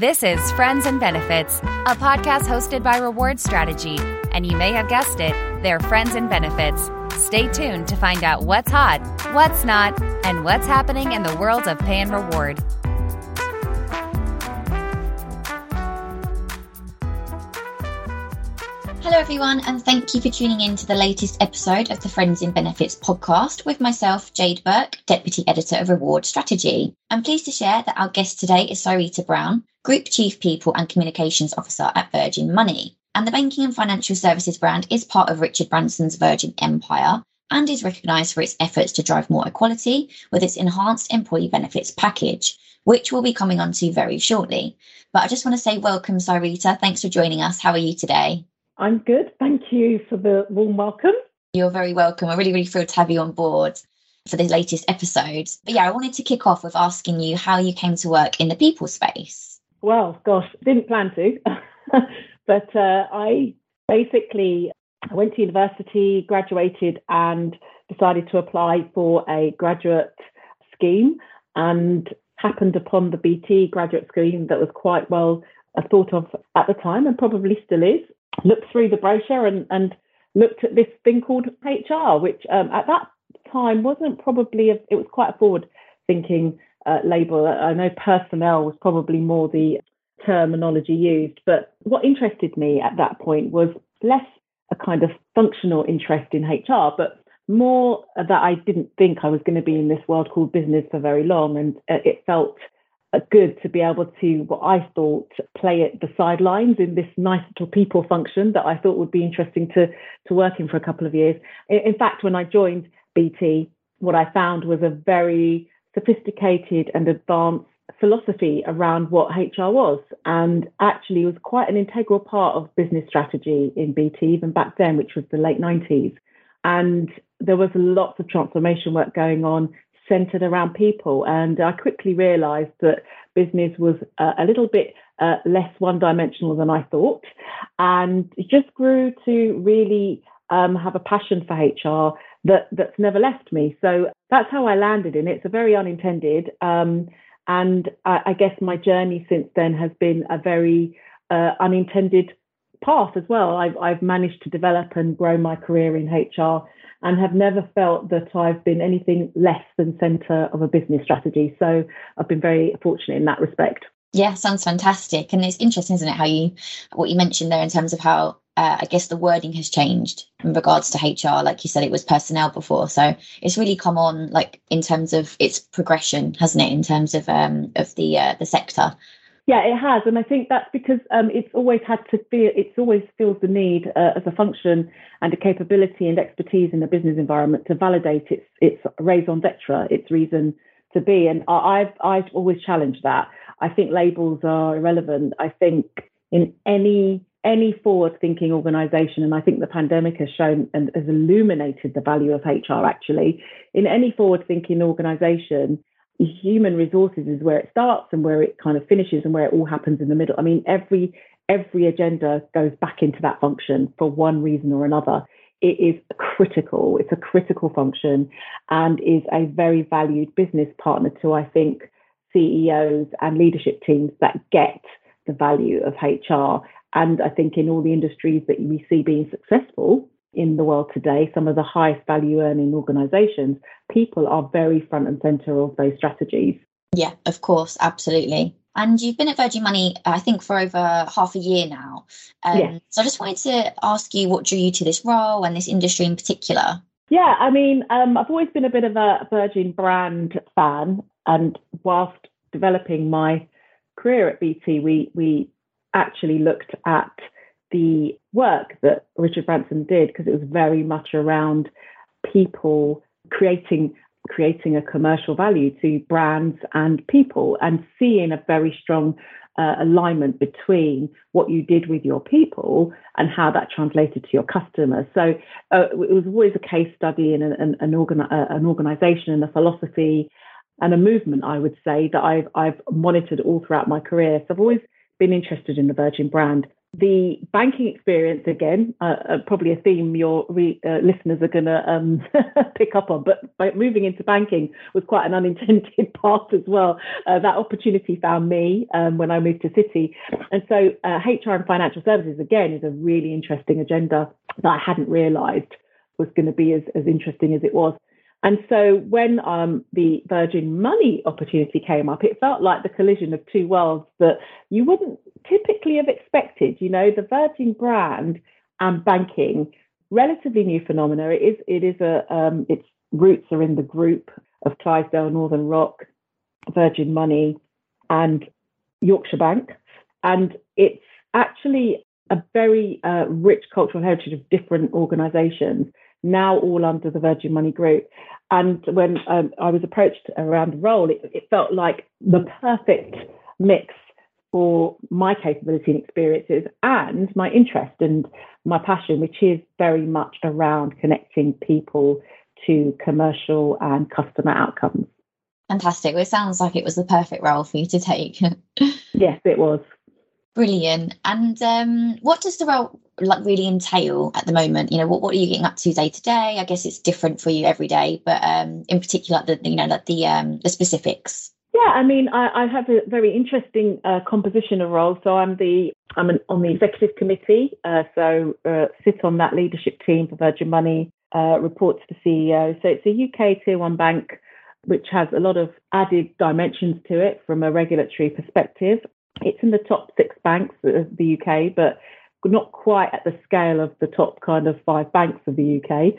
This is Friends and Benefits, a podcast hosted by Reward Strategy. And you may have guessed it, they're friends and benefits. Stay tuned to find out what's hot, what's not, and what's happening in the world of pay and reward. Hello, everyone, and thank you for tuning in to the latest episode of the Friends and Benefits podcast with myself, Jade Burke, Deputy Editor of Reward Strategy. I'm pleased to share that our guest today is Sarita Brown, Group Chief People and Communications Officer at Virgin Money. And the banking and financial services brand is part of Richard Branson's Virgin Empire and is recognised for its efforts to drive more equality with its enhanced employee benefits package, which we'll be coming on to very shortly. But I just want to say welcome, Sarita. Thanks for joining us. How are you today? I'm good. Thank you for the warm welcome. You're very welcome. I'm really, really thrilled to have you on board for the latest episode. But yeah, I wanted to kick off with asking you how you came to work in the people space. Well, gosh, didn't plan to, but uh, I basically went to university, graduated, and decided to apply for a graduate scheme and happened upon the BT graduate scheme that was quite well uh, thought of at the time and probably still is. Looked through the brochure and, and looked at this thing called HR, which um, at that time wasn't probably, a, it was quite a forward thinking uh, label. I know personnel was probably more the terminology used, but what interested me at that point was less a kind of functional interest in HR, but more that I didn't think I was going to be in this world called business for very long. And uh, it felt good to be able to, what I thought, play at the sidelines in this nice little people function that I thought would be interesting to, to work in for a couple of years. In fact, when I joined BT, what I found was a very sophisticated and advanced philosophy around what HR was, and actually was quite an integral part of business strategy in BT, even back then, which was the late 90s. And there was lots of transformation work going on centered around people. And I quickly realized that business was uh, a little bit uh, less one dimensional than I thought. And it just grew to really um, have a passion for HR that, that's never left me. So that's how I landed in it. It's a very unintended. Um, and I, I, guess my journey since then has been a very uh, unintended path as well. I've, I've managed to develop and grow my career in HR and have never felt that I've been anything less than centre of a business strategy. So I've been very fortunate in that respect. Yeah, sounds fantastic. And it's interesting, isn't it, how you, what you mentioned there in terms of how uh, I guess the wording has changed in regards to HR. Like you said, it was personnel before, so it's really come on, like in terms of its progression, hasn't it? In terms of um, of the uh, the sector, yeah, it has, and I think that's because um, it's always had to feel. It's always feels the need uh, as a function and a capability and expertise in the business environment to validate its its raison d'être, its reason to be. And I've I've always challenged that. I think labels are irrelevant. I think in any any forward thinking organization, and I think the pandemic has shown and has illuminated the value of HR actually, in any forward thinking organization, human resources is where it starts and where it kind of finishes and where it all happens in the middle. I mean, every every agenda goes back into that function for one reason or another. It is critical. It's a critical function and is a very valued business partner to, I think, CEOs and leadership teams that get the value of HR. And I think in all the industries that we see being successful, in the world today, some of the highest value earning organizations, people are very front and center of those strategies. Yeah, of course, absolutely. And you've been at Virgin Money, I think, for over half a year now. Um, yes. So I just wanted to ask you what drew you to this role and this industry in particular. Yeah, I mean, um, I've always been a bit of a Virgin brand fan. And whilst developing my career at BT, we, we actually looked at the work that Richard Branson did because it was very much around people creating creating a commercial value to brands and people and seeing a very strong uh, alignment between what you did with your people and how that translated to your customers. So uh, it was always a case study in an, an, an, organi- uh, an organization and a philosophy and a movement, I would say, that I've, I've monitored all throughout my career. So I've always been interested in the Virgin brand the banking experience again, uh, uh, probably a theme your re- uh, listeners are going to um, pick up on, but moving into banking was quite an unintended path as well. Uh, that opportunity found me um, when I moved to Citi, and so HR uh, and financial services again is a really interesting agenda that I hadn't realised was going to be as, as interesting as it was. And so when um, the Virgin Money opportunity came up, it felt like the collision of two worlds that you wouldn't typically have expected. You know, the Virgin brand and banking, relatively new phenomena. It is it is a um, its roots are in the group of Clydesdale, Northern Rock, Virgin Money, and Yorkshire Bank, and it's actually a very uh, rich cultural heritage of different organisations now all under the Virgin Money Group. And when um, I was approached around the role, it, it felt like the perfect mix for my capability and experiences and my interest and my passion, which is very much around connecting people to commercial and customer outcomes. Fantastic. Well, it sounds like it was the perfect role for you to take. yes, it was. Brilliant. And um, what does the role like really entail at the moment? You know, what, what are you getting up to day to day? I guess it's different for you every day, but um, in particular, the you know, like the um, the specifics. Yeah, I mean, I, I have a very interesting uh, composition of roles. So I'm the I'm an, on the executive committee, uh, so uh, sit on that leadership team for Virgin Money, uh, report to the CEO. So it's a UK tier one bank, which has a lot of added dimensions to it from a regulatory perspective. It's in the top six banks of the UK, but not quite at the scale of the top kind of five banks of the UK,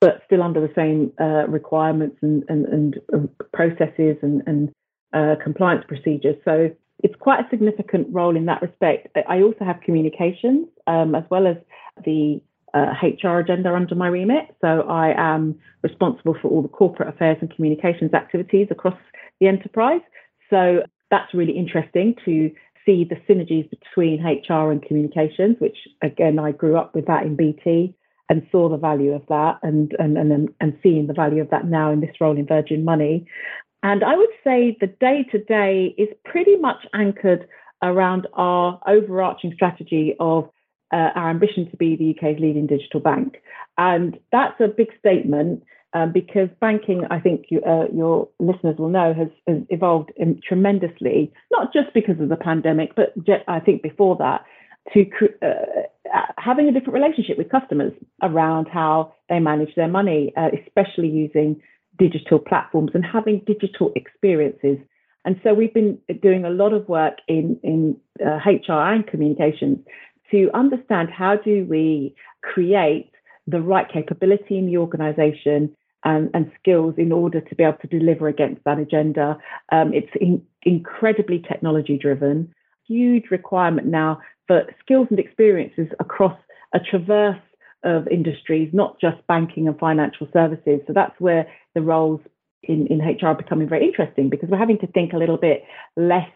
but still under the same uh, requirements and, and, and uh, processes and, and uh, compliance procedures. So it's quite a significant role in that respect. I also have communications um, as well as the uh, HR agenda under my remit. So I am responsible for all the corporate affairs and communications activities across the enterprise. So that's really interesting to see the synergies between HR and communications, which again, I grew up with that in BT and saw the value of that and, and, and, and seeing the value of that now in this role in Virgin Money. And I would say the day to day is pretty much anchored around our overarching strategy of uh, our ambition to be the UK's leading digital bank. And that's a big statement um, because banking, I think you, uh, your listeners will know, has, has evolved tremendously, not just because of the pandemic, but I think before that, to uh, having a different relationship with customers around how they manage their money, uh, especially using digital platforms and having digital experiences. And so we've been doing a lot of work in, in uh, HR and communications to understand how do we create the right capability in the organization and, and, skills in order to be able to deliver against that agenda. Um, it's in, incredibly technology driven, huge requirement now for skills and experiences across a traverse of industries, not just banking and financial services. So that's where the roles in, in HR are becoming very interesting because we're having to think a little bit less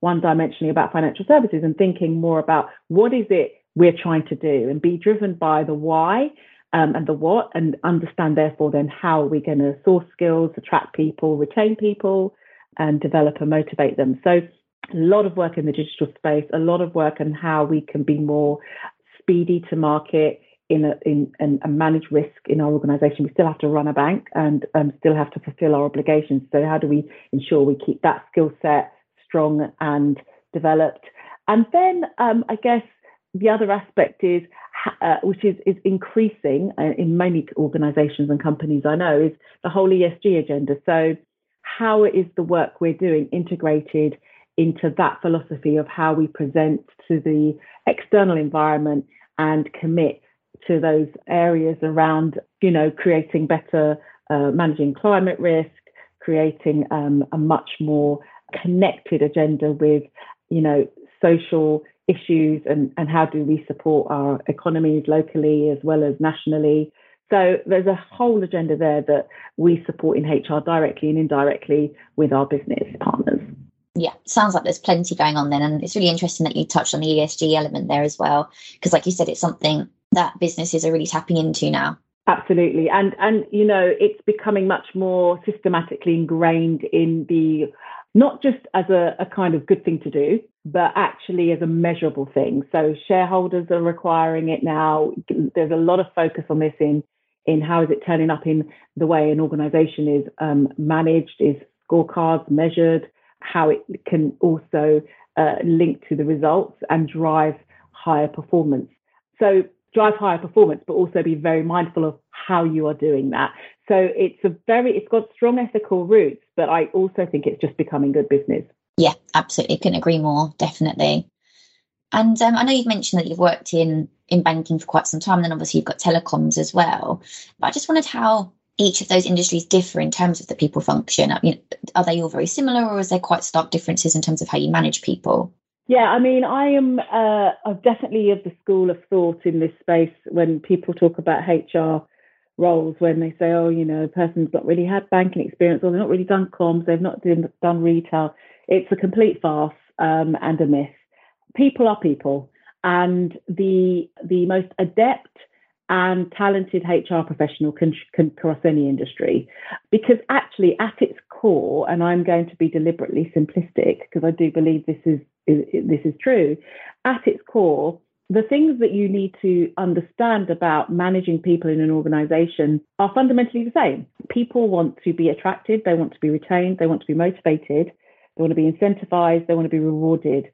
one dimensionally about financial services and thinking more about what is it we're trying to do and be driven by the why um, and the what, and understand therefore then how we're going to source skills, attract people, retain people, and develop and motivate them. So a lot of work in the digital space, a lot of work on how we can be more speedy to market in, a, in and, and manage risk in our organisation. We still have to run a bank and um, still have to fulfil our obligations. So how do we ensure we keep that skill set strong and developed? And then um, I guess the other aspect is uh, which is, is increasing uh, in many organizations and companies I know, is the whole ESG agenda. So, how is the work we're doing integrated into that philosophy of how we present to the external environment and commit to those areas around, you know, creating better, uh, managing climate risk, creating um, a much more connected agenda with, you know, social issues and, and how do we support our economies locally as well as nationally. So there's a whole agenda there that we support in HR directly and indirectly with our business partners. Yeah, sounds like there's plenty going on then. And it's really interesting that you touched on the ESG element there as well, because like you said, it's something that businesses are really tapping into now. Absolutely. And and you know, it's becoming much more systematically ingrained in the not just as a, a kind of good thing to do, but actually as a measurable thing. So shareholders are requiring it now. There's a lot of focus on this in in how is it turning up in the way an organization is um, managed, is scorecards measured, how it can also uh, link to the results and drive higher performance. So drive higher performance, but also be very mindful of how you are doing that. So it's a very, it's got strong ethical roots, but I also think it's just becoming good business. Yeah, absolutely. Couldn't agree more. Definitely. And um, I know you've mentioned that you've worked in in banking for quite some time. And then obviously you've got telecoms as well. But I just wondered how each of those industries differ in terms of the people function. I mean, are they all very similar, or is there quite stark differences in terms of how you manage people? Yeah, I mean, I am uh, I'm definitely of the school of thought in this space when people talk about HR roles, when they say, oh, you know, a person's not really had banking experience or they've not really done comms, they've not done, done retail. It's a complete farce um, and a myth. People are people, and the the most adept and talented HR professional can, can cross any industry because actually at its core, and I'm going to be deliberately simplistic because I do believe this is, is this is true. At its core, the things that you need to understand about managing people in an organization are fundamentally the same. People want to be attracted, they want to be retained, they want to be motivated, they want to be incentivized, they want to be rewarded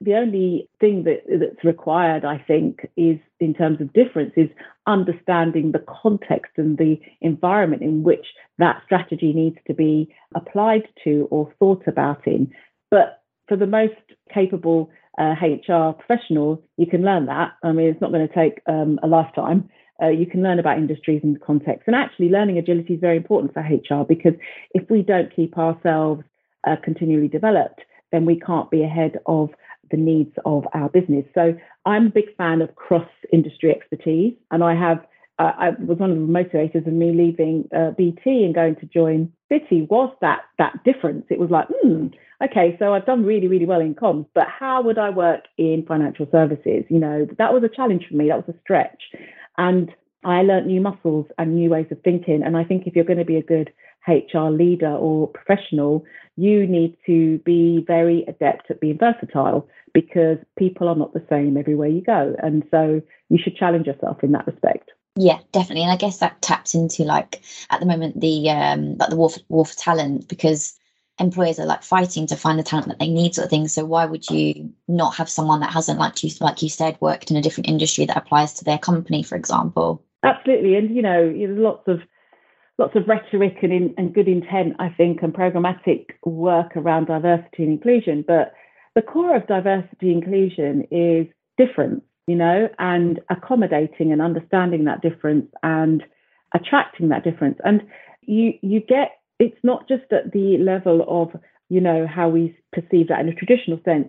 the only thing that, that's required, I think, is in terms of difference, is understanding the context and the environment in which that strategy needs to be applied to or thought about in. But for the most capable uh, HR professional, you can learn that. I mean, it's not going to take um, a lifetime. Uh, you can learn about industries and context. And actually, learning agility is very important for HR because if we don't keep ourselves uh, continually developed, then we can't be ahead of the needs of our business. So I'm a big fan of cross industry expertise, and I have. Uh, I was one of the motivators of me leaving uh, BT and going to join Citi was that that difference. It was like, hmm, okay, so I've done really, really well in comms, but how would I work in financial services? You know, that was a challenge for me. That was a stretch, and I learned new muscles and new ways of thinking. And I think if you're going to be a good HR leader or professional, you need to be very adept at being versatile because people are not the same everywhere you go. And so you should challenge yourself in that respect. Yeah, definitely. And I guess that taps into like at the moment the um like the war for, war for talent because employers are like fighting to find the talent that they need sort of thing. So why would you not have someone that hasn't like you like you said worked in a different industry that applies to their company, for example? Absolutely. And you know, there's lots of lots of rhetoric and, in, and good intent, I think, and programmatic work around diversity and inclusion. But the core of diversity inclusion is difference, you know, and accommodating and understanding that difference and attracting that difference. And you you get it's not just at the level of you know how we perceive that in a traditional sense.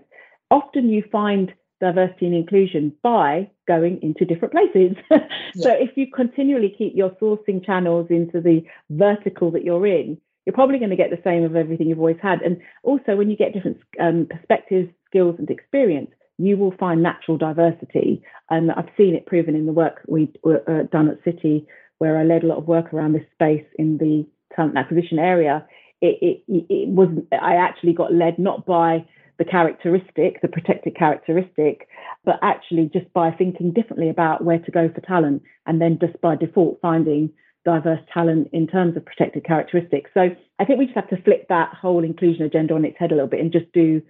Often you find diversity and inclusion by going into different places. yeah. So if you continually keep your sourcing channels into the vertical that you're in, you're probably going to get the same of everything you've always had. And also, when you get different um, perspectives, skills, and experience, you will find natural diversity. And I've seen it proven in the work we've uh, done at Citi, where I led a lot of work around this space in the talent acquisition area. It, it, it was I actually got led not by the characteristic, the protected characteristic, but actually just by thinking differently about where to go for talent and then just by default finding diverse talent in terms of protected characteristics. So I think we just have to flip that whole inclusion agenda on its head a little bit and just do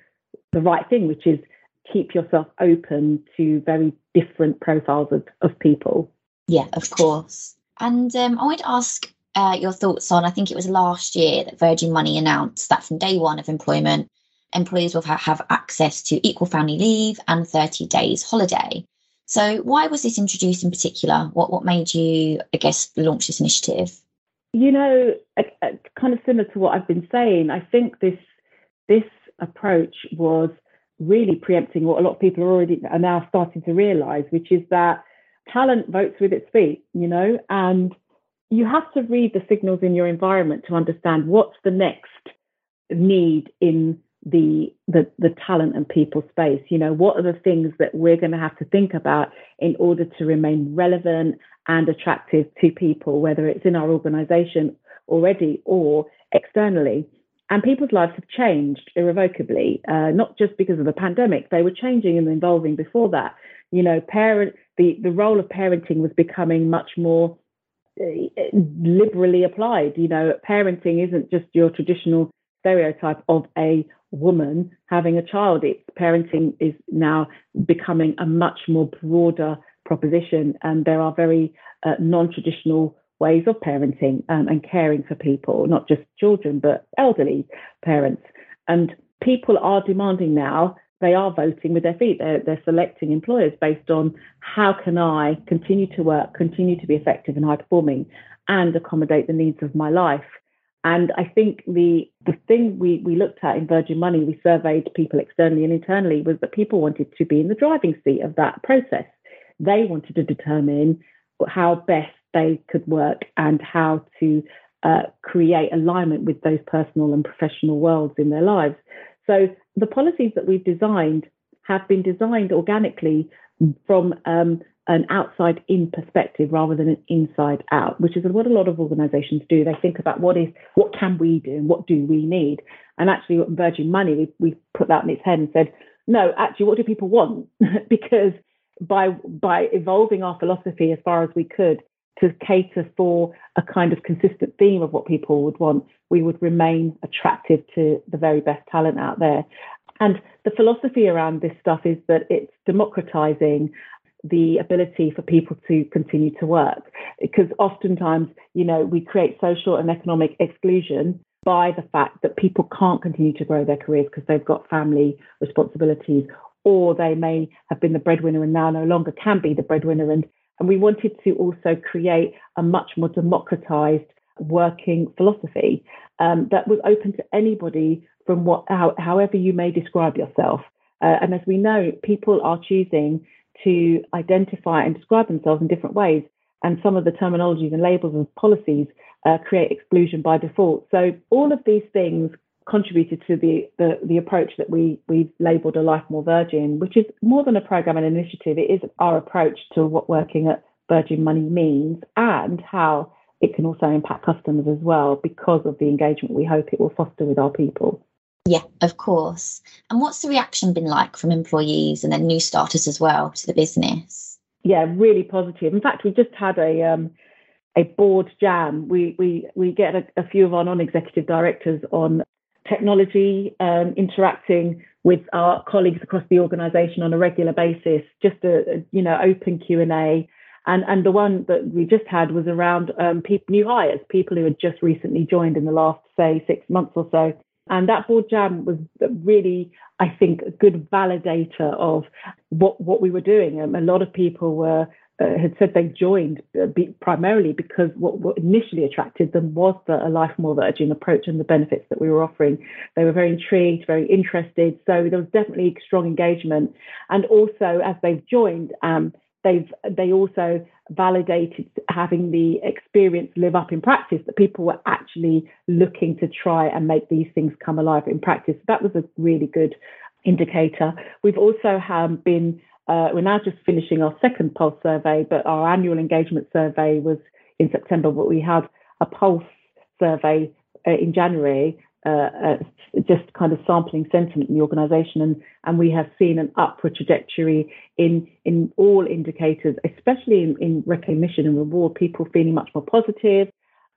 the right thing, which is keep yourself open to very different profiles of, of people. Yeah, of course. And um, I would ask uh, your thoughts on I think it was last year that Virgin Money announced that from day one of employment, employees will have access to equal family leave and 30 days holiday. So, why was this introduced in particular? What what made you, I guess, launch this initiative? You know, kind of similar to what I've been saying. I think this this approach was really preempting what a lot of people are already are now starting to realise, which is that talent votes with its feet. You know, and you have to read the signals in your environment to understand what's the next need in the, the the talent and people space you know what are the things that we're going to have to think about in order to remain relevant and attractive to people whether it's in our organization already or externally and people's lives have changed irrevocably, uh, not just because of the pandemic. They were changing and evolving before that. You know, parent the, the role of parenting was becoming much more uh, liberally applied. You know, parenting isn't just your traditional stereotype of a woman having a child. It's parenting is now becoming a much more broader proposition, and there are very uh, non-traditional ways of parenting um, and caring for people, not just children, but elderly parents. And people are demanding now, they are voting with their feet. They're, they're selecting employers based on how can I continue to work, continue to be effective and high performing, and accommodate the needs of my life. And I think the the thing we, we looked at in Virgin Money, we surveyed people externally and internally, was that people wanted to be in the driving seat of that process. They wanted to determine how best they could work and how to uh, create alignment with those personal and professional worlds in their lives. So the policies that we've designed have been designed organically from um, an outside in perspective rather than an inside out, which is what a lot of organizations do. They think about what is what can we do and what do we need. And actually Virgin Money, we, we put that in its head and said, no, actually what do people want? because by by evolving our philosophy as far as we could to cater for a kind of consistent theme of what people would want, we would remain attractive to the very best talent out there. And the philosophy around this stuff is that it's democratizing the ability for people to continue to work. Because oftentimes you know we create social and economic exclusion by the fact that people can't continue to grow their careers because they've got family responsibilities or they may have been the breadwinner and now no longer can be the breadwinner. And and we wanted to also create a much more democratized working philosophy um, that was open to anybody from what how, however you may describe yourself. Uh, and as we know people are choosing to identify and describe themselves in different ways. And some of the terminologies and labels and policies uh, create exclusion by default. So all of these things contributed to the, the, the approach that we we've labelled a life more virgin, which is more than a program and initiative. It is our approach to what working at Virgin Money means and how it can also impact customers as well because of the engagement we hope it will foster with our people. Yeah, of course. And what's the reaction been like from employees and then new starters as well to the business? Yeah, really positive. In fact, we just had a um, a board jam. We we we get a, a few of our non-executive directors on technology, um, interacting with our colleagues across the organisation on a regular basis. Just a, a you know open Q and A. And, and the one that we just had was around um, new hires, people who had just recently joined in the last, say, six months or so, and that board jam was really, I think, a good validator of what, what we were doing. Um, a lot of people were uh, had said they joined uh, be, primarily because what, what, initially attracted them was the a life more virgin approach and the benefits that we were offering. They were very intrigued, very interested. So there was definitely strong engagement. And also, as they've joined, um, they've they also validated having the experience live up in practice that people were actually looking to try and make these things come alive in practice. That was a really good indicator. We've also um, been uh, we're now just finishing our second pulse survey, but our annual engagement survey was in September. But we had a pulse survey uh, in January uh, uh, just kind of sampling sentiment in the organisation, and and we have seen an upward trajectory in in all indicators, especially in, in recognition and reward. People feeling much more positive,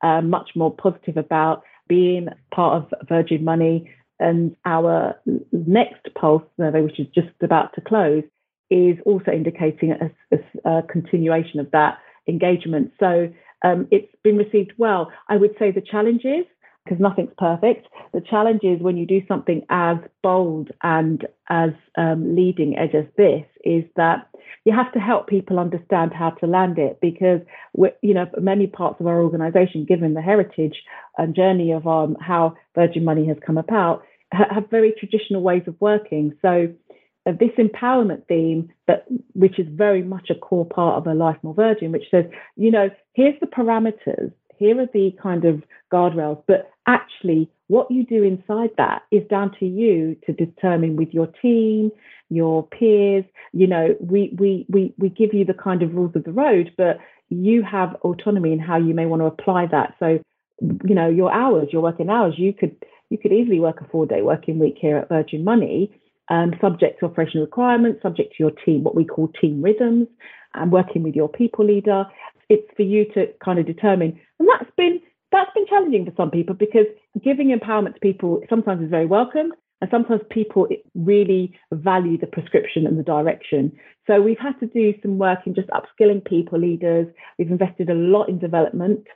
uh, much more positive about being part of Virgin Money. And our next pulse survey, which is just about to close, is also indicating a, a, a continuation of that engagement. So um, it's been received well. I would say the challenges because nothing's perfect. The challenge is when you do something as bold and as um, leading edge as this, is that you have to help people understand how to land it because you know many parts of our organisation, given the heritage and journey of um, how Virgin Money has come about, ha- have very traditional ways of working. So uh, this empowerment theme that which is very much a core part of a life more virgin which says you know here's the parameters here are the kind of guardrails, but actually, what you do inside that is down to you to determine with your team, your peers. You know, we we we we give you the kind of rules of the road, but you have autonomy in how you may want to apply that. So, you know, your hours, your working hours, you could you could easily work a four day working week here at Virgin Money, um, subject to operational requirements, subject to your team, what we call team rhythms, and working with your people leader. It's for you to kind of determine. And that's been that's been challenging for some people because giving empowerment to people sometimes is very welcome. And sometimes people really value the prescription and the direction. So we've had to do some work in just upskilling people leaders. We've invested a lot in development.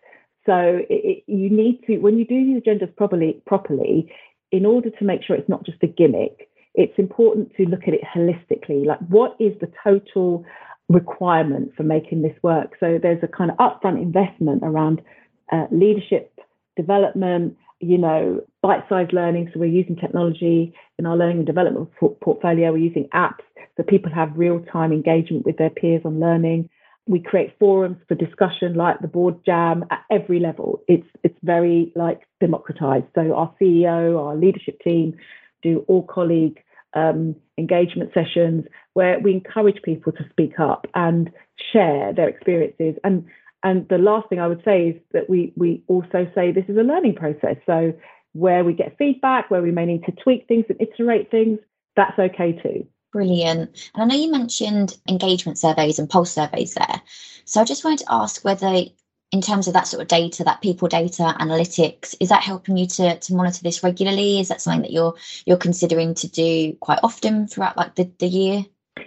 So it, it, you need to, when you do these agendas properly, properly, in order to make sure it's not just a gimmick, it's important to look at it holistically. Like, what is the total requirement for making this work? So there's a kind of upfront investment around uh, leadership development, you know, bite-sized learning. So we're using technology in our learning and development portfolio. We're using apps so people have real-time engagement with their peers on learning. We create forums for discussion like the board jam at every level. It's it's very like democratized. So our CEO, our leadership team do all colleague um, engagement sessions where we encourage people to speak up and share their experiences. And and the last thing I would say is that we we also say this is a learning process. So where we get feedback, where we may need to tweak things and iterate things, that's okay too. Brilliant. And I know you mentioned engagement surveys and pulse surveys there. So I just wanted to ask whether, in terms of that sort of data, that people data analytics, is that helping you to, to monitor this regularly? Is that something that you're you're considering to do quite often throughout like the, the year?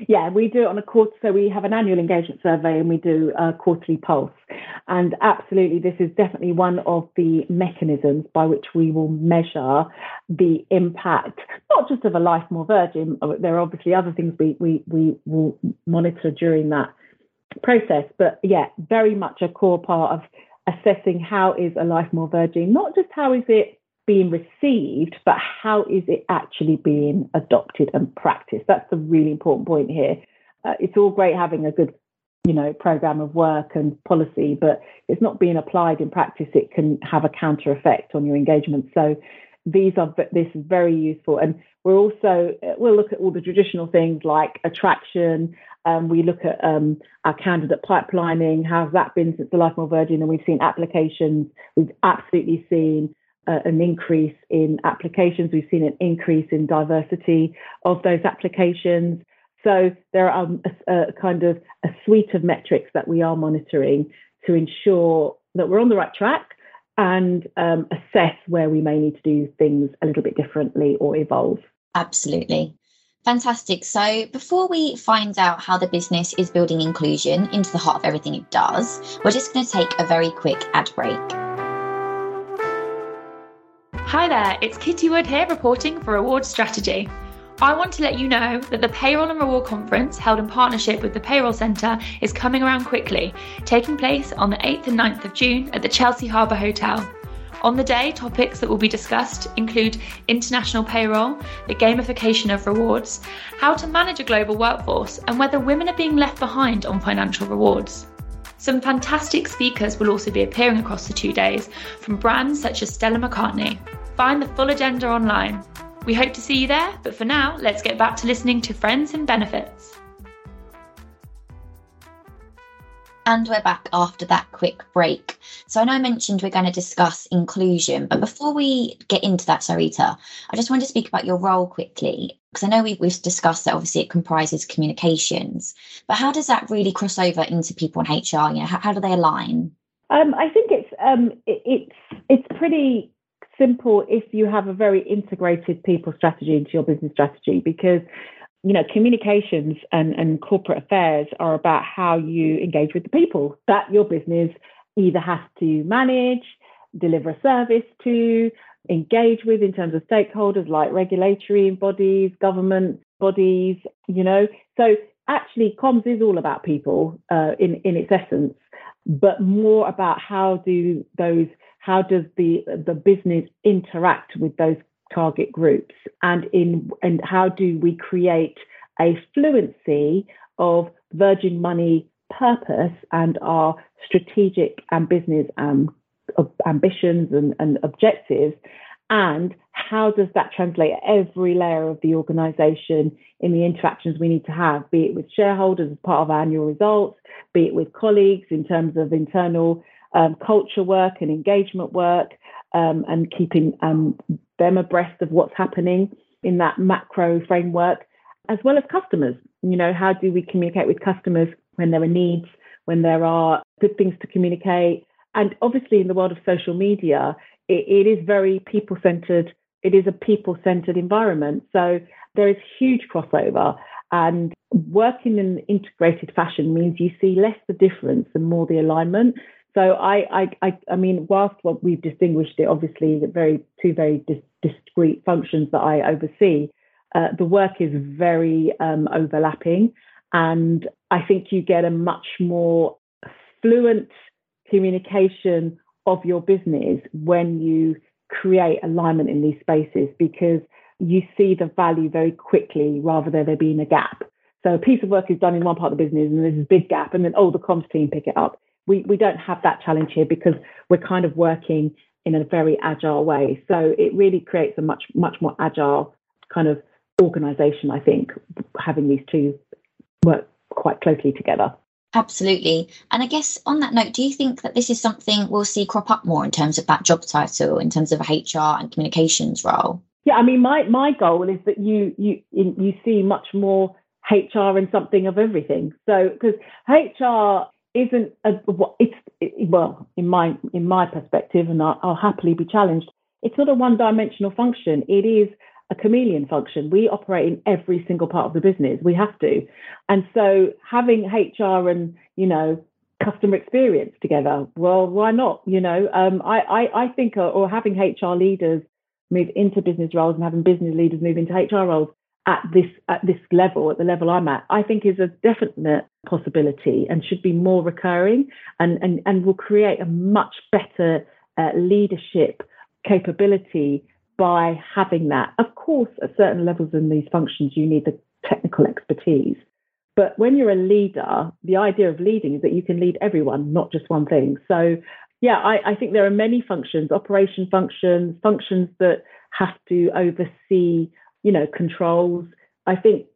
Yeah, we do it on a quarter. So we have an annual engagement survey and we do a quarterly pulse. And absolutely, this is definitely one of the mechanisms by which we will measure the impact, not just of a life more virgin. There are obviously other things we, we, we will monitor during that process. But yeah, very much a core part of assessing how is a life more virgin, not just how is it being received, but how is it actually being adopted and practiced? That's the really important point here. Uh, it's all great having a good, you know, program of work and policy, but it's not being applied in practice. It can have a counter effect on your engagement. So these are this is very useful, and we're also we'll look at all the traditional things like attraction. Um, we look at um, our candidate pipelining. How's that been since the Life More Virgin? And we've seen applications. We've absolutely seen uh, an increase in applications. We've seen an increase in diversity of those applications. So there are um, a, a, kind of a suite of metrics that we are monitoring to ensure that we're on the right track and um, assess where we may need to do things a little bit differently or evolve. Absolutely. Fantastic. So, before we find out how the business is building inclusion into the heart of everything it does, we're just going to take a very quick ad break. Hi there, it's Kitty Wood here reporting for Reward Strategy. I want to let you know that the Payroll and Reward Conference, held in partnership with the Payroll Centre, is coming around quickly, taking place on the 8th and 9th of June at the Chelsea Harbour Hotel. On the day, topics that will be discussed include international payroll, the gamification of rewards, how to manage a global workforce, and whether women are being left behind on financial rewards. Some fantastic speakers will also be appearing across the two days from brands such as Stella McCartney. Find the full agenda online. We hope to see you there, but for now, let's get back to listening to Friends and Benefits. And we're back after that quick break. So I know I mentioned we're going to discuss inclusion, but before we get into that, Sarita, I just want to speak about your role quickly because I know we've, we've discussed that obviously it comprises communications, but how does that really cross over into people in HR? You know, how, how do they align? Um, I think it's um, it, it's it's pretty simple if you have a very integrated people strategy into your business strategy because you know communications and, and corporate affairs are about how you engage with the people that your business either has to manage deliver a service to engage with in terms of stakeholders like regulatory bodies government bodies you know. So actually comms is all about people uh, in in its essence but more about how do those how does the the business interact with those target groups and in and how do we create a fluency of virgin money purpose and our strategic and business um, ambitions and, and objectives? And how does that translate at every layer of the organization in the interactions we need to have, be it with shareholders as part of our annual results, be it with colleagues in terms of internal um, culture work and engagement work, um, and keeping um, them abreast of what's happening in that macro framework, as well as customers. You know, how do we communicate with customers when there are needs, when there are good things to communicate? And obviously, in the world of social media, it, it is very people centered. It is a people centered environment. So there is huge crossover. And working in an integrated fashion means you see less the difference and more the alignment. So I, I, I, I mean, whilst what we've distinguished it, obviously, the very two very dis- discrete functions that I oversee, uh, the work is very um, overlapping, and I think you get a much more fluent communication of your business when you create alignment in these spaces because you see the value very quickly rather than there being a gap. So a piece of work is done in one part of the business and there's a big gap, and then oh, the comms team pick it up. We we don't have that challenge here because we're kind of working in a very agile way. So it really creates a much much more agile kind of organization. I think having these two work quite closely together. Absolutely. And I guess on that note, do you think that this is something we'll see crop up more in terms of that job title, in terms of a HR and communications role? Yeah, I mean, my my goal is that you you you see much more HR and something of everything. So because HR isn't a it's it, well in my in my perspective, and I'll, I'll happily be challenged. It's not a one dimensional function. It is a chameleon function. We operate in every single part of the business. We have to. And so having HR and, you know, customer experience together, well, why not? You know, um, I, I, I think, uh, or having HR leaders move into business roles and having business leaders move into HR roles at this at this level, at the level I'm at, I think is a definite possibility and should be more recurring and and, and will create a much better uh, leadership capability by having that. Of course, at certain levels in these functions, you need the technical expertise. But when you're a leader, the idea of leading is that you can lead everyone, not just one thing. So, yeah, I, I think there are many functions, operation functions, functions that have to oversee, you know, controls. I think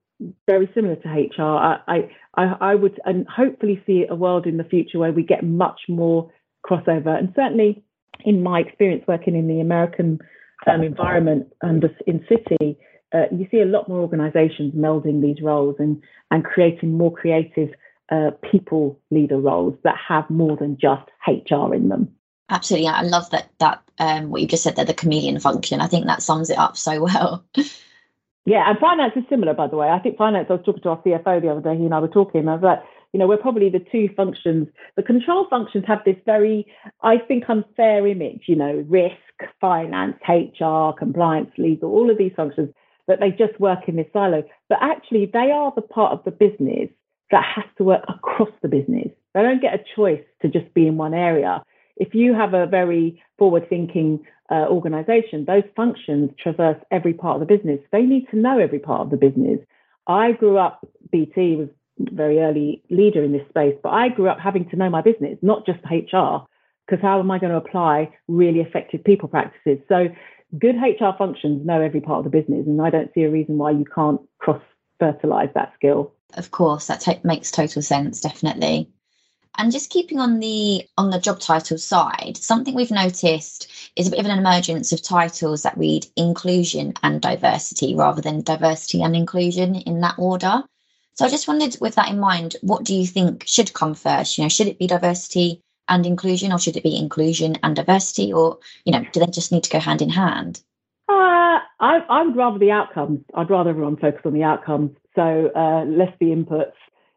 very similar to HR. I, I, I would and hopefully see a world in the future where we get much more crossover. And certainly, in my experience working in the American um, environment and in Citi, uh, you see a lot more organisations melding these roles and and creating more creative uh, people leader roles that have more than just HR in them. Absolutely, I love that that um, what you just said there, the chameleon function. I think that sums it up so well. yeah, and finance is similar, by the way. I think finance. I was talking to our CFO the other day. He and I were talking. I was like, you know, we're probably the two functions. The control functions have this very, I think, unfair image. You know, risk, finance, HR, compliance, legal, all of these functions, that they just work in this silo. But actually, they are the part of the business that has to work across the business. They don't get a choice to just be in one area. If you have a very forward thinking uh, organization, those functions traverse every part of the business. They need to know every part of the business. I grew up, BT was very early leader in this space, but I grew up having to know my business, not just HR because how am I going to apply really effective people practices? So good HR functions know every part of the business, and I don't see a reason why you can't cross fertilize that skill. Of course, that t- makes total sense, definitely. And just keeping on the on the job title side, something we've noticed is a bit of an emergence of titles that read inclusion and diversity rather than diversity and inclusion in that order. So I just wondered, with that in mind, what do you think should come first? You know, should it be diversity and inclusion, or should it be inclusion and diversity, or you know, do they just need to go hand in hand? Uh, I, I would rather the outcomes. I'd rather everyone focus on the outcomes. So uh, less the inputs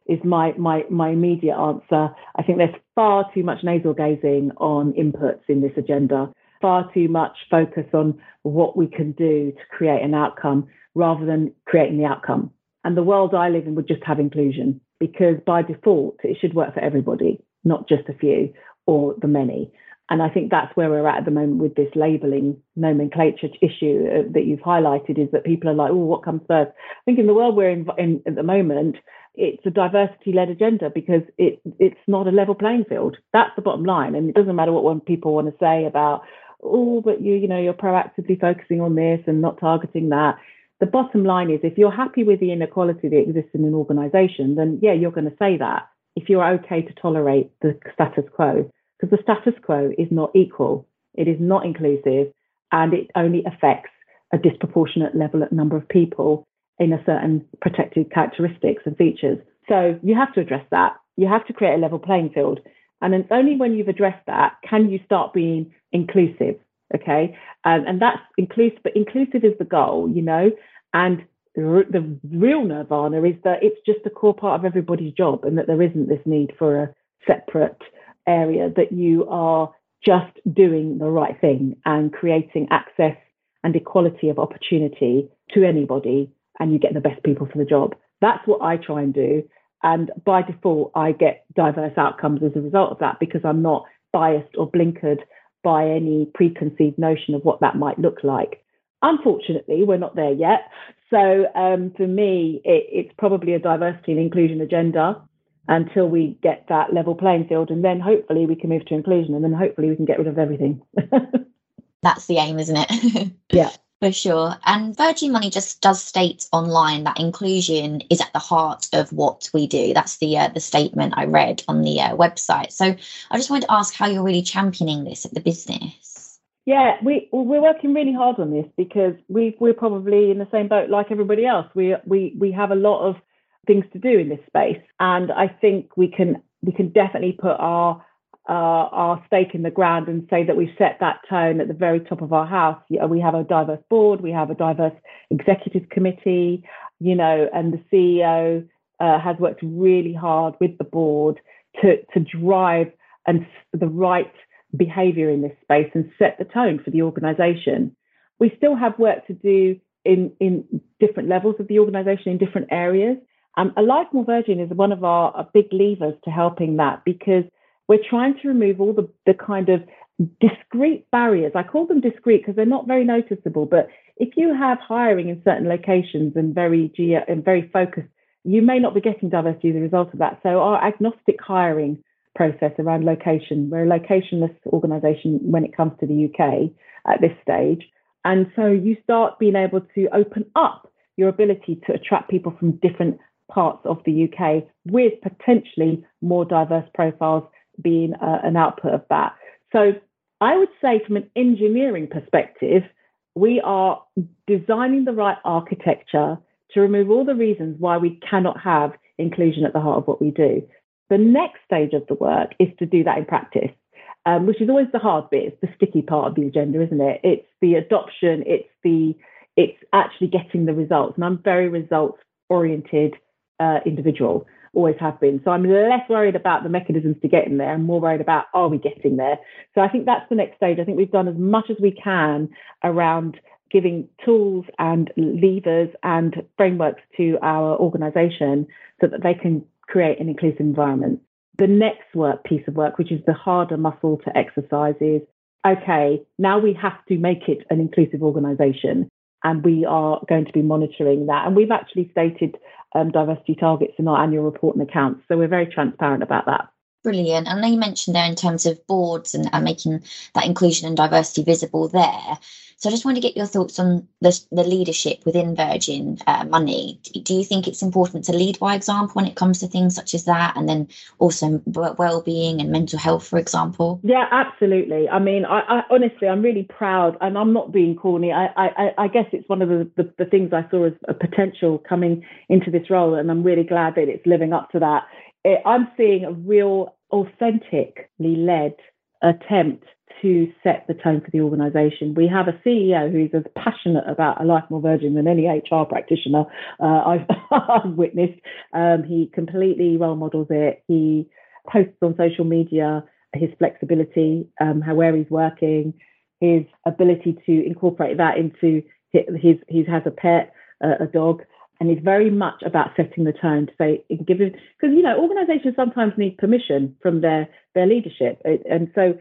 is my my my immediate answer. I think there's far too much nasal gazing on inputs in this agenda. Far too much focus on what we can do to create an outcome rather than creating the outcome. And the world I live in would just have inclusion because by default it should work for everybody not just a few or the many. And I think that's where we're at at the moment with this labeling nomenclature issue uh, that you've highlighted is that people are like, oh, what comes first? I think in the world we're in, in at the moment, it's a diversity led agenda because it it's not a level playing field. That's the bottom line. And it doesn't matter what one people want to say about, oh, but you, you know, you're proactively focusing on this and not targeting that. The bottom line is if you're happy with the inequality that exists in an organization, then yeah, you're going to say that if you're okay to tolerate the status quo, because the status quo is not equal. it is not inclusive, and it only affects a disproportionate level number of people in a certain protected characteristics and features. So you have to address that. You have to create a level playing field. And it's only when you've addressed that can you start being inclusive. Okay. Um, and that's inclusive, but inclusive is the goal, you know, and the, the real nirvana is that it's just a core part of everybody's job and that there isn't this need for a separate area, that you are just doing the right thing and creating access and equality of opportunity to anybody and you get the best people for the job. That's what I try and do. And by default, I get diverse outcomes as a result of that because I'm not biased or blinkered by any preconceived notion of what that might look like. Unfortunately, we're not there yet. So um, for me, it, it's probably a diversity and inclusion agenda until we get that level playing field. And then hopefully we can move to inclusion and then hopefully we can get rid of everything. That's the aim, isn't it? yeah. For sure. And Virgin Money just does state online that inclusion is at the heart of what we do. That's the uh, the statement I read on the uh, website. So I just wanted to ask how you're really championing this at the business. Yeah, we we're working really hard on this because we we're probably in the same boat like everybody else. We we we have a lot of things to do in this space, and I think we can we can definitely put our uh, our stake in the ground and say that we've set that tone at the very top of our house. We have a diverse board, we have a diverse executive committee, you know, and the CEO uh, has worked really hard with the board to to drive and the right behaviour in this space and set the tone for the organisation. We still have work to do in in different levels of the organisation in different areas. Um, A Life More Virgin is one of our, our big levers to helping that because we're trying to remove all the, the kind of discrete barriers. I call them discrete because they're not very noticeable, but if you have hiring in certain locations and very geo and very focused, you may not be getting diversity as a result of that. So our agnostic hiring process around location, we're a locationless organisation when it comes to the UK at this stage. And so you start being able to open up your ability to attract people from different parts of the UK with potentially more diverse profiles being uh, an output of that. So I would say, from an engineering perspective, we are designing the right architecture to remove all the reasons why we cannot have inclusion at the heart of what we do. The next stage of the work is to do that in practice, um, which is always the hard bit. It's the sticky part of the agenda, isn't it? It's the adoption. It's the it's actually getting the results. And I'm very results oriented uh, individual always have been. So I'm less worried about the mechanisms to get in there and more worried about are we getting there? So I think that's the next stage. I think we've done as much as we can around giving tools and levers and frameworks to our organization so that they can create an inclusive environment. The next work piece of work, which is the harder muscle to exercise, is okay, now we have to make it an inclusive organization and we are going to be monitoring that. And we've actually stated um, diversity targets in our annual report and accounts. So we're very transparent about that. Brilliant. I know you mentioned there in terms of boards and, and making that inclusion and diversity visible there. So I just want to get your thoughts on the, the leadership within Virgin uh, Money. Do you think it's important to lead by example when it comes to things such as that, and then also well-being and mental health, for example? Yeah, absolutely. I mean, I, I honestly, I'm really proud, and I'm not being corny. I, I, I guess it's one of the, the, the things I saw as a potential coming into this role, and I'm really glad that it's living up to that. It, I'm seeing a real authentically led attempt to set the tone for the organisation. We have a CEO who's as passionate about a life more virgin than any HR practitioner uh, I've, I've, witnessed. Um, he completely role models it. He posts on social media his flexibility, um, how where he's working, his ability to incorporate that into his. his he has a pet, uh, a dog, and he's very much about setting the tone to say give because you know organisations sometimes need permission from their their leadership, and so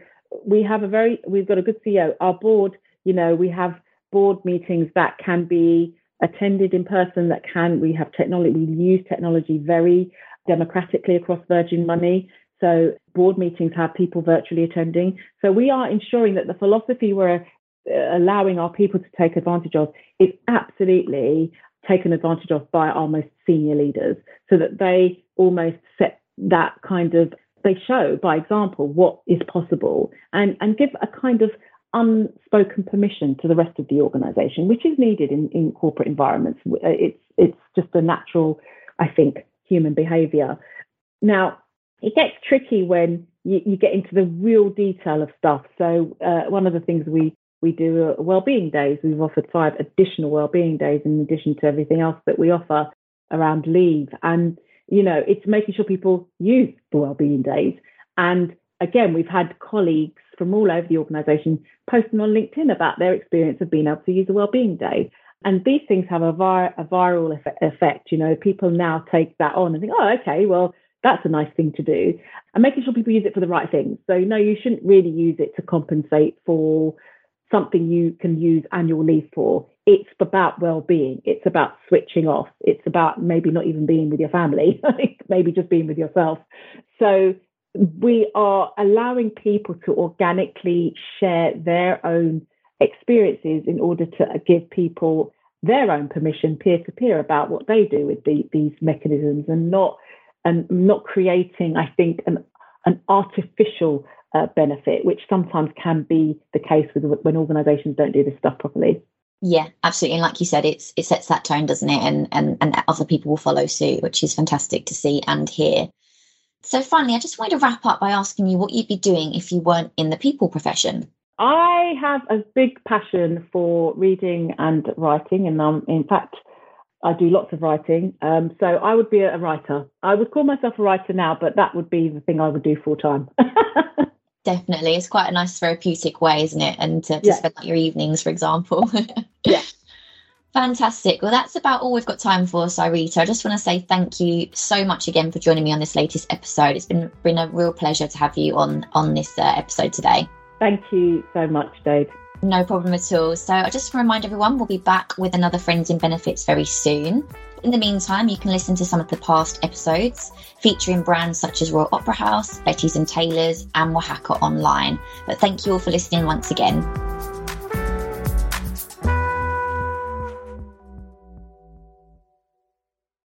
we have a very we've got a good CEO. Our board, you know, we have board meetings that can be attended in person. That can we have technology. We use technology very democratically across Virgin Money. So board meetings have people virtually attending. So we are ensuring that the philosophy we're uh, allowing our people to take advantage of is absolutely taken advantage of by our most senior leaders so that they almost set that kind of they show by example what is possible and, and give a kind of unspoken permission to the rest of the organization, which is needed in, in corporate environments. It's, it's just a natural, I think, human behavior. Now, it gets tricky when you, you get into the real detail of stuff. So, uh, one of the things we we do well-being days. We've offered five additional well-being days in addition to everything else that we offer around leave. And you know, it's making sure people use the well-being days. And again, we've had colleagues from all over the organisation posting on LinkedIn about their experience of being able to use a well-being day. And these things have a, vir- a viral effect. You know, people now take that on and think, oh, okay, well, that's a nice thing to do. And making sure people use it for the right things. So, no, you shouldn't really use it to compensate for something you can use annual leave for. It's about well-being. It's about switching off. It's about maybe not even being with your family, maybe just being with yourself. So we are allowing people to organically share their own experiences in order to give people their own permission peer to peer about what they do with the, these mechanisms and not and not creating i think an an artificial uh, benefit which sometimes can be the case with when organizations don't do this stuff properly yeah absolutely and like you said it's it sets that tone doesn't it and and and other people will follow suit which is fantastic to see and hear so finally i just wanted to wrap up by asking you what you'd be doing if you weren't in the people profession I have a big passion for reading and writing, and um, in fact, I do lots of writing. Um, so I would be a writer. I would call myself a writer now, but that would be the thing I would do full time. Definitely, it's quite a nice therapeutic way, isn't it? And to, to yeah. spend like your evenings, for example. yeah. Fantastic. Well, that's about all we've got time for, Sarita. I just want to say thank you so much again for joining me on this latest episode. It's been been a real pleasure to have you on on this uh, episode today. Thank you so much, Dave. No problem at all. So I just want to remind everyone we'll be back with another Friends and Benefits very soon. In the meantime, you can listen to some of the past episodes featuring brands such as Royal Opera House, Bettys and Taylors, and Wahaca Online. But thank you all for listening once again.